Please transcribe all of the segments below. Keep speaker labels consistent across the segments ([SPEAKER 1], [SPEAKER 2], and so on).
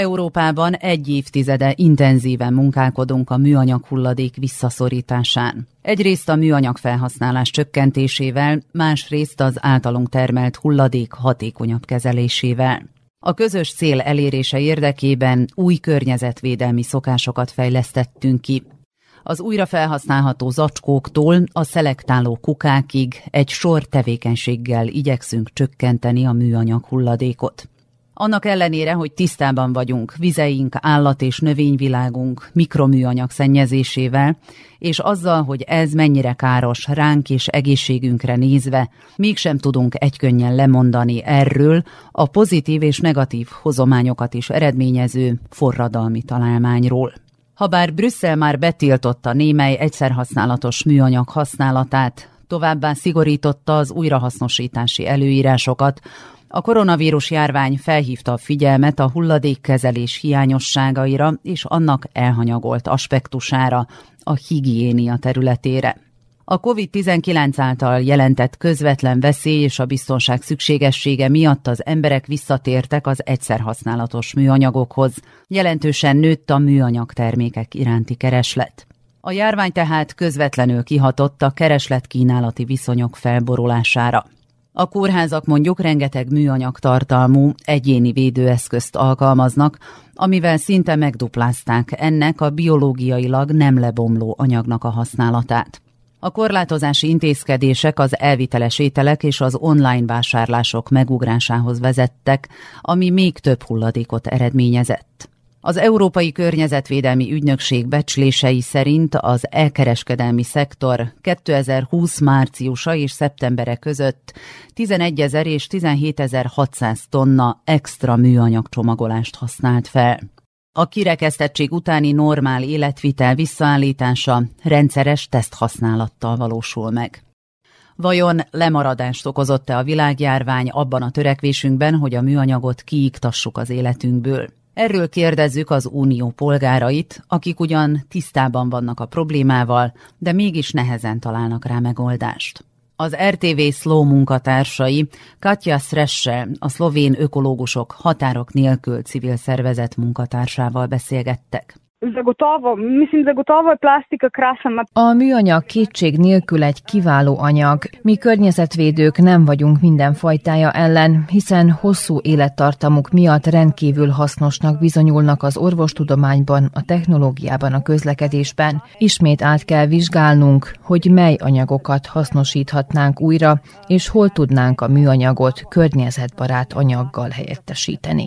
[SPEAKER 1] Európában egy évtizede intenzíven munkálkodunk a műanyag hulladék visszaszorításán. Egyrészt a műanyag felhasználás csökkentésével, másrészt az általunk termelt hulladék hatékonyabb kezelésével. A közös cél elérése érdekében új környezetvédelmi szokásokat fejlesztettünk ki. Az újra felhasználható zacskóktól a szelektáló kukákig egy sor tevékenységgel igyekszünk csökkenteni a műanyag hulladékot. Annak ellenére, hogy tisztában vagyunk vizeink, állat- és növényvilágunk mikroműanyag szennyezésével, és azzal, hogy ez mennyire káros ránk és egészségünkre nézve, mégsem tudunk egykönnyen lemondani erről a pozitív és negatív hozományokat is eredményező forradalmi találmányról. Habár Brüsszel már betiltotta némely egyszerhasználatos műanyag használatát, továbbá szigorította az újrahasznosítási előírásokat, a koronavírus járvány felhívta a figyelmet a hulladékkezelés hiányosságaira és annak elhanyagolt aspektusára, a higiénia területére. A COVID-19 által jelentett közvetlen veszély és a biztonság szükségessége miatt az emberek visszatértek az egyszerhasználatos műanyagokhoz. Jelentősen nőtt a műanyag termékek iránti kereslet. A járvány tehát közvetlenül kihatott a kereslet-kínálati viszonyok felborulására. A kórházak mondjuk rengeteg műanyag tartalmú egyéni védőeszközt alkalmaznak, amivel szinte megduplázták ennek a biológiailag nem lebomló anyagnak a használatát. A korlátozási intézkedések az elviteles ételek és az online vásárlások megugrásához vezettek, ami még több hulladékot eredményezett. Az Európai Környezetvédelmi Ügynökség becslései szerint az elkereskedelmi szektor 2020 márciusa és szeptembere között 11 ezer és 17 600 tonna extra műanyag csomagolást használt fel. A kirekesztettség utáni normál életvitel visszaállítása rendszeres teszthasználattal valósul meg. Vajon lemaradást okozott-e a világjárvány abban a törekvésünkben, hogy a műanyagot kiiktassuk az életünkből? Erről kérdezzük az unió polgárait, akik ugyan tisztában vannak a problémával, de mégis nehezen találnak rá megoldást. Az RTV Slow munkatársai Katja Sresse, a szlovén ökológusok határok nélkül civil szervezet munkatársával beszélgettek.
[SPEAKER 2] Zagotovo, mislim, zagotovo je plastika krasen.
[SPEAKER 3] A műanyag kétség nélkül egy kiváló anyag. Mi környezetvédők nem vagyunk minden fajtája ellen, hiszen hosszú élettartamuk miatt rendkívül hasznosnak bizonyulnak az orvostudományban, a technológiában, a közlekedésben. Ismét át kell vizsgálnunk, hogy mely anyagokat hasznosíthatnánk újra, és hol tudnánk a műanyagot környezetbarát anyaggal helyettesíteni.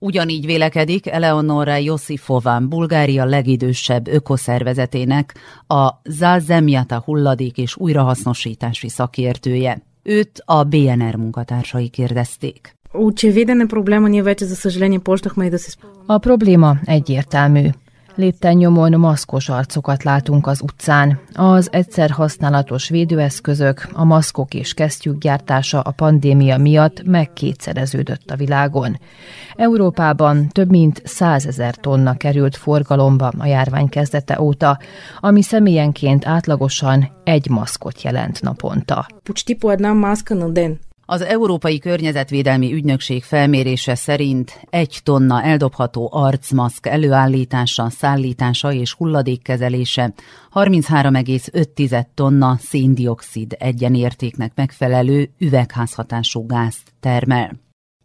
[SPEAKER 1] Ugyanígy vélekedik Eleonora Josifován, Bulgária legidősebb ökoszervezetének, a Zazemjata hulladék és újrahasznosítási szakértője. Őt a BNR munkatársai kérdezték.
[SPEAKER 3] A probléma egyértelmű. Lépten nyomon maszkos arcokat látunk az utcán. Az egyszer használatos védőeszközök, a maszkok és kesztyűk gyártása a pandémia miatt megkétszereződött a világon. Európában több mint százezer tonna került forgalomba a járvány kezdete óta, ami személyenként átlagosan egy maszkot jelent naponta.
[SPEAKER 4] Почти по една маска на ден.
[SPEAKER 1] Az Európai Környezetvédelmi Ügynökség felmérése szerint egy tonna eldobható arcmaszk előállítása, szállítása és hulladékkezelése 33,5 tonna széndiokszid egyenértéknek megfelelő üvegházhatású gázt termel.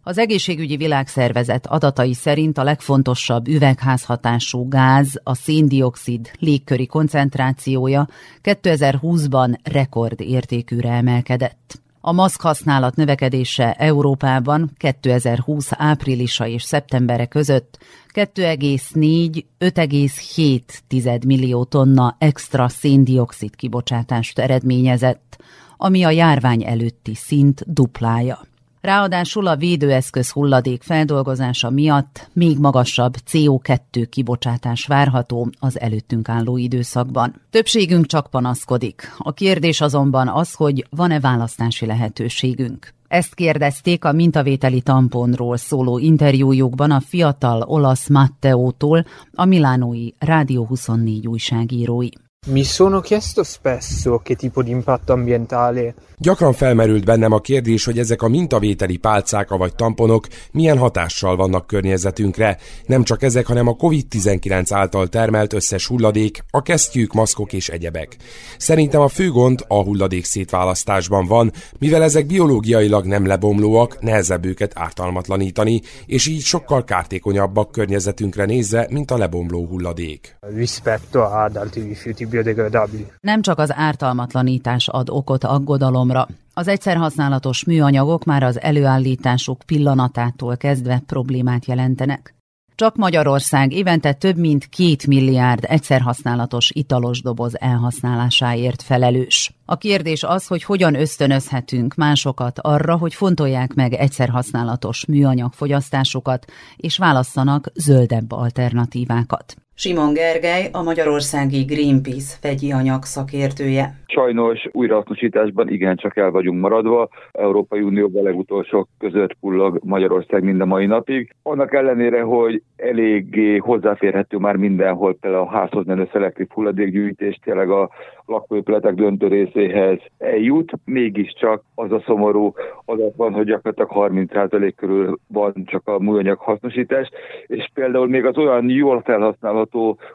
[SPEAKER 1] Az egészségügyi világszervezet adatai szerint a legfontosabb üvegházhatású gáz, a széndiokszid légköri koncentrációja 2020-ban rekordértékűre emelkedett. A maszk használat növekedése Európában 2020 áprilisa és szeptembere között 2,4-5,7 millió tonna extra széndiokszid kibocsátást eredményezett, ami a járvány előtti szint duplája. Ráadásul a védőeszköz hulladék feldolgozása miatt még magasabb CO2 kibocsátás várható az előttünk álló időszakban. Többségünk csak panaszkodik. A kérdés azonban az, hogy van-e választási lehetőségünk. Ezt kérdezték a mintavételi tamponról szóló interjújukban a fiatal olasz Matteótól, a milánói Rádió 24 újságírói.
[SPEAKER 5] Mi sono chiesto spesso che tipo di impatto ambientale.
[SPEAKER 6] Gyakran felmerült bennem a kérdés, hogy ezek a mintavételi pálcák vagy tamponok milyen hatással vannak környezetünkre. Nem csak ezek, hanem a COVID-19 által termelt összes hulladék, a kesztyűk, maszkok és egyebek. Szerintem a fő gond a hulladék szétválasztásban van, mivel ezek biológiailag nem lebomlóak, nehezebb őket ártalmatlanítani, és így sokkal kártékonyabbak környezetünkre nézve, mint a lebomló hulladék.
[SPEAKER 5] Rispetto ad altri rifiuti biodegradabili.
[SPEAKER 1] Nem csak az ártalmatlanítás ad okot aggodalomra. Az egyszerhasználatos műanyagok már az előállításuk pillanatától kezdve problémát jelentenek. Csak Magyarország évente több mint két milliárd egyszerhasználatos italos doboz elhasználásáért felelős. A kérdés az, hogy hogyan ösztönözhetünk másokat arra, hogy fontolják meg egyszerhasználatos műanyag fogyasztásukat, és válasszanak zöldebb alternatívákat. Simon Gergely, a magyarországi Greenpeace vegyi anyag szakértője.
[SPEAKER 7] Sajnos újrahasznosításban igencsak el vagyunk maradva. Európai Unióban legutolsók között pullag Magyarország mind a mai napig. Annak ellenére, hogy eléggé hozzáférhető már mindenhol, például a házhoz menő szelektív hulladékgyűjtés tényleg a lakóépületek döntő részéhez eljut, mégiscsak az a szomorú adat van, hogy gyakorlatilag 30% körül van csak a műanyag hasznosítás, és például még az olyan jól felhasználható,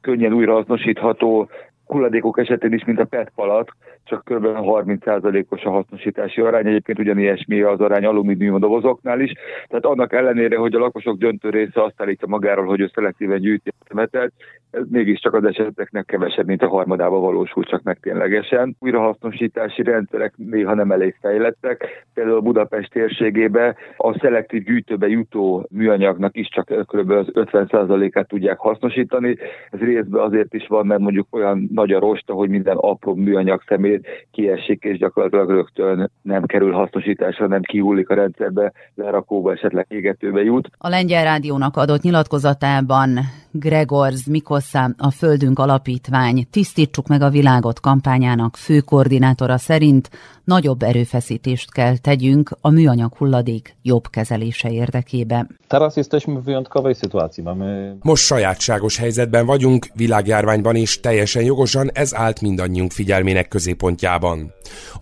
[SPEAKER 7] könnyen újrahasznosítható hulladékok esetén is, mint a PET palat, csak kb. 30%-os a hasznosítási arány, egyébként ugyanilyesmi az arány alumínium dobozoknál is. Tehát annak ellenére, hogy a lakosok döntő része azt állítja magáról, hogy ő szelektíven gyűjti a metet, ez mégiscsak az eseteknek kevesebb, mint a harmadába valósul csak meg ténylegesen. Újrahasznosítási rendszerek néha nem elég fejlettek. Például Budapest térségébe a szelektív gyűjtőbe jutó műanyagnak is csak kb. az 50%-át tudják hasznosítani. Ez részben azért is van, mert mondjuk olyan nagy a rosta, hogy minden apró műanyag szemét kiesik, és gyakorlatilag rögtön nem kerül hasznosításra, nem kihullik a rendszerbe, lerakóba, esetleg égetőbe jut.
[SPEAKER 1] A Lengyel Rádiónak adott nyilatkozatában Gregor Zmikossa, a Földünk Alapítvány Tisztítsuk meg a világot kampányának fő koordinátora szerint nagyobb erőfeszítést kell tegyünk a műanyag hulladék jobb kezelése érdekében.
[SPEAKER 6] Most sajátságos helyzetben vagyunk, világjárványban is teljesen jogosan ez állt mindannyiunk figyelmének középpontjában.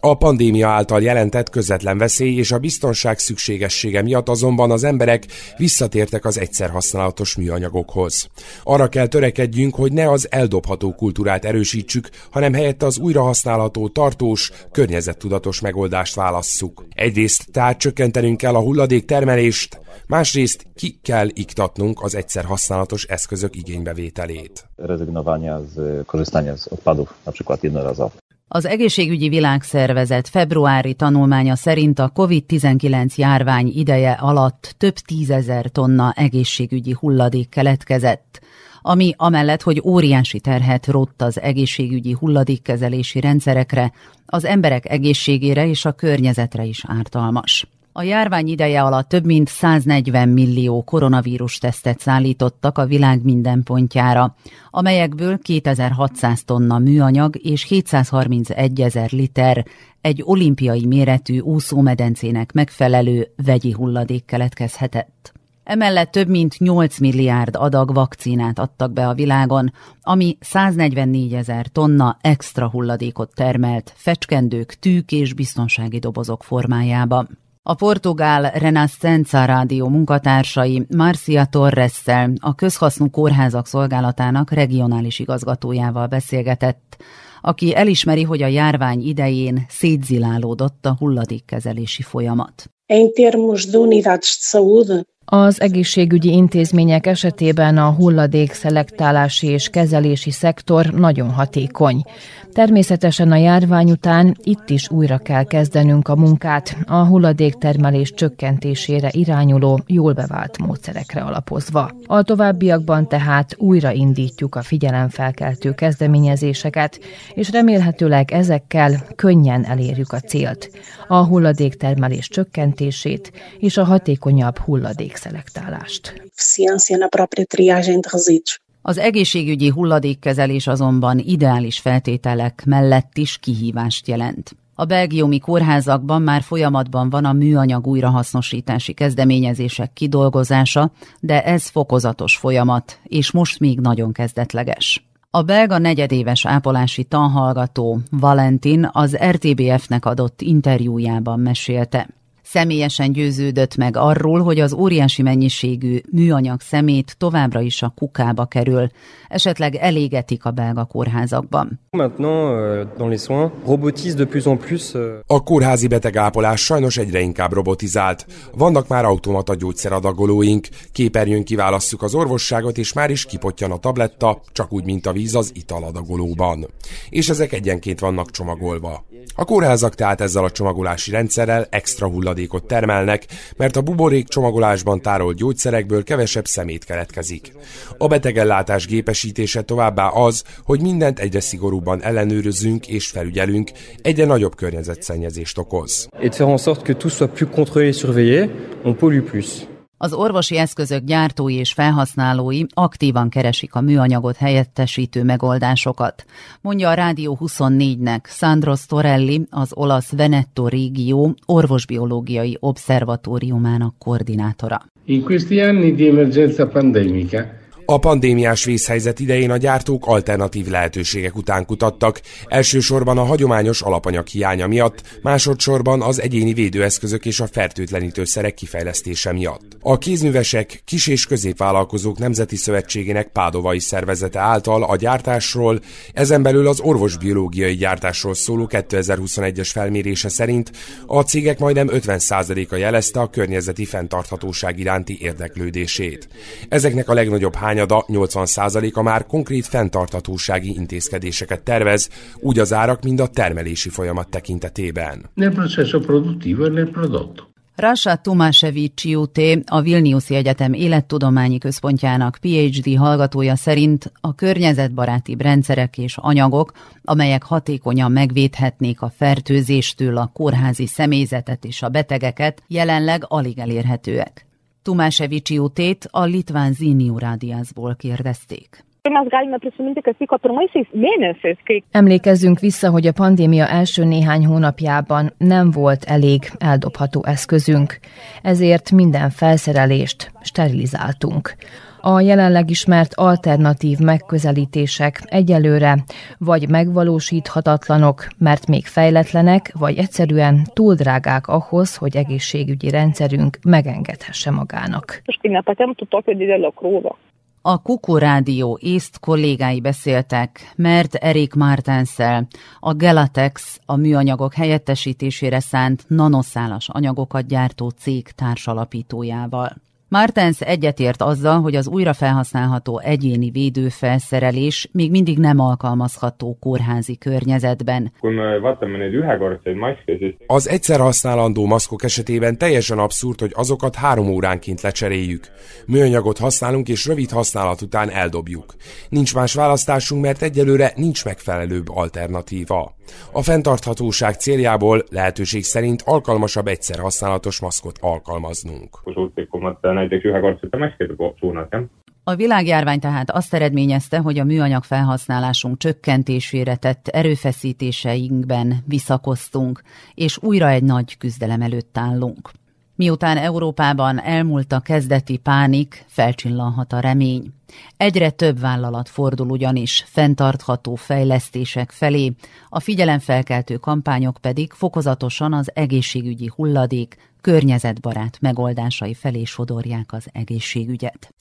[SPEAKER 6] A pandémia által jelentett közvetlen veszély és a biztonság szükségessége miatt azonban az emberek visszatértek az egyszer használatos műanyagokhoz. Arra kell törekedjünk, hogy ne az eldobható kultúrát erősítsük, hanem helyette az újrahasználható, tartós, környezettudatos megoldást válasszuk. Egyrészt tehát csökkentenünk kell a hulladék termelést, másrészt ki kell iktatnunk az egyszer használatos eszközök igénybevételét.
[SPEAKER 8] Rezygnowania z korzystania z odpadów, na przykład jednorazowych.
[SPEAKER 1] Az egészségügyi világszervezet februári tanulmánya szerint a COVID-19 járvány ideje alatt több tízezer tonna egészségügyi hulladék keletkezett, ami amellett, hogy óriási terhet rott az egészségügyi hulladékkezelési rendszerekre, az emberek egészségére és a környezetre is ártalmas. A járvány ideje alatt több mint 140 millió koronavírus tesztet szállítottak a világ minden pontjára, amelyekből 2600 tonna műanyag és 731 ezer liter egy olimpiai méretű úszómedencének megfelelő vegyi hulladék keletkezhetett. Emellett több mint 8 milliárd adag vakcinát adtak be a világon, ami 144 ezer tonna extra hulladékot termelt fecskendők, tűk és biztonsági dobozok formájában. A portugál Renascença rádió munkatársai Marcia torres a közhasznú kórházak szolgálatának regionális igazgatójával beszélgetett, aki elismeri, hogy a járvány idején szétzilálódott a hulladékkezelési folyamat.
[SPEAKER 4] Em termos de unidades de saúde,
[SPEAKER 3] az egészségügyi intézmények esetében a hulladék szelektálási és kezelési szektor nagyon hatékony. Természetesen a járvány után itt is újra kell kezdenünk a munkát, a hulladéktermelés csökkentésére irányuló, jól bevált módszerekre alapozva. A továbbiakban tehát újra indítjuk a figyelemfelkeltő kezdeményezéseket, és remélhetőleg ezekkel könnyen elérjük a célt, a hulladéktermelés csökkentését és a hatékonyabb hulladékszelektálást.
[SPEAKER 1] Az egészségügyi hulladékkezelés azonban ideális feltételek mellett is kihívást jelent. A belgiumi kórházakban már folyamatban van a műanyag újrahasznosítási kezdeményezések kidolgozása, de ez fokozatos folyamat, és most még nagyon kezdetleges. A belga negyedéves ápolási tanhallgató Valentin az RTBF-nek adott interjújában mesélte. Személyesen győződött meg arról, hogy az óriási mennyiségű műanyag szemét továbbra is a kukába kerül, esetleg elégetik a belga kórházakban.
[SPEAKER 9] Euh, euh,
[SPEAKER 6] a kórházi betegápolás sajnos egyre inkább robotizált. Vannak már automata gyógyszeradagolóink, képernyőn kiválasztjuk az orvosságot, és már is kipottyan a tabletta, csak úgy, mint a víz az italadagolóban. És ezek egyenként vannak csomagolva. A kórházak tehát ezzel a csomagolási rendszerrel extra hulladékot termelnek, mert a buborék csomagolásban tárolt gyógyszerekből kevesebb szemét keletkezik. A betegellátás gépesítése továbbá az, hogy mindent egyre szigorúbban ellenőrözünk és felügyelünk, egyre nagyobb környezetszennyezést okoz.
[SPEAKER 9] Et faire en sorte que tout soit plus contrôlé et surveillé, on pollue plus.
[SPEAKER 1] Az orvosi eszközök gyártói és felhasználói aktívan keresik a műanyagot helyettesítő megoldásokat, mondja a Rádió 24-nek Sandro Storelli, az olasz Veneto régió orvosbiológiai obszervatóriumának koordinátora.
[SPEAKER 10] In questi anni di emergenza pandemica
[SPEAKER 6] a pandémiás vészhelyzet idején a gyártók alternatív lehetőségek után kutattak, elsősorban a hagyományos alapanyag hiánya miatt, másodszorban az egyéni védőeszközök és a fertőtlenítőszerek kifejlesztése miatt. A kézművesek, kis- és középvállalkozók Nemzeti Szövetségének Pádovai szervezete által a gyártásról, ezen belül az orvosbiológiai gyártásról szóló 2021-es felmérése szerint a cégek majdnem 50%-a jelezte a környezeti fenntarthatóság iránti érdeklődését. Ezeknek a legnagyobb hány hányada 80%-a már konkrét fenntartatósági intézkedéseket tervez, úgy az árak, mind a termelési folyamat tekintetében.
[SPEAKER 10] Nel processo produttivo e nel prodotto.
[SPEAKER 1] Rasha Tomásevics Juté, a Vilniuszi Egyetem Élettudományi Központjának PhD hallgatója szerint a környezetbaráti rendszerek és anyagok, amelyek hatékonyan megvédhetnék a fertőzéstől a kórházi személyzetet és a betegeket, jelenleg alig elérhetőek. Tumásevics Jutét a litván Ziniu rádiászból kérdezték.
[SPEAKER 3] Emlékezzünk vissza, hogy a pandémia első néhány hónapjában nem volt elég eldobható eszközünk, ezért minden felszerelést sterilizáltunk a jelenleg ismert alternatív megközelítések egyelőre vagy megvalósíthatatlanok, mert még fejletlenek, vagy egyszerűen túl drágák ahhoz, hogy egészségügyi rendszerünk megengedhesse magának.
[SPEAKER 1] A Kuku Rádió észt kollégái beszéltek, mert Erik Martenszel, a Gelatex, a műanyagok helyettesítésére szánt nanoszálas anyagokat gyártó cég társalapítójával. Martens egyetért azzal, hogy az újrafelhasználható egyéni védőfelszerelés még mindig nem alkalmazható kórházi környezetben.
[SPEAKER 6] Az egyszer használandó maszkok esetében teljesen abszurd, hogy azokat három óránként lecseréljük. Műanyagot használunk és rövid használat után eldobjuk. Nincs más választásunk, mert egyelőre nincs megfelelőbb alternatíva. A fenntarthatóság céljából lehetőség szerint alkalmasabb egyszer használatos maszkot alkalmaznunk.
[SPEAKER 1] A világjárvány tehát azt eredményezte, hogy a műanyag felhasználásunk csökkentésére tett erőfeszítéseinkben visszakoztunk, és újra egy nagy küzdelem előtt állunk. Miután Európában elmúlt a kezdeti pánik, felcsillanhat a remény. Egyre több vállalat fordul ugyanis fenntartható fejlesztések felé, a figyelemfelkeltő kampányok pedig fokozatosan az egészségügyi hulladék környezetbarát megoldásai felé sodorják az egészségügyet.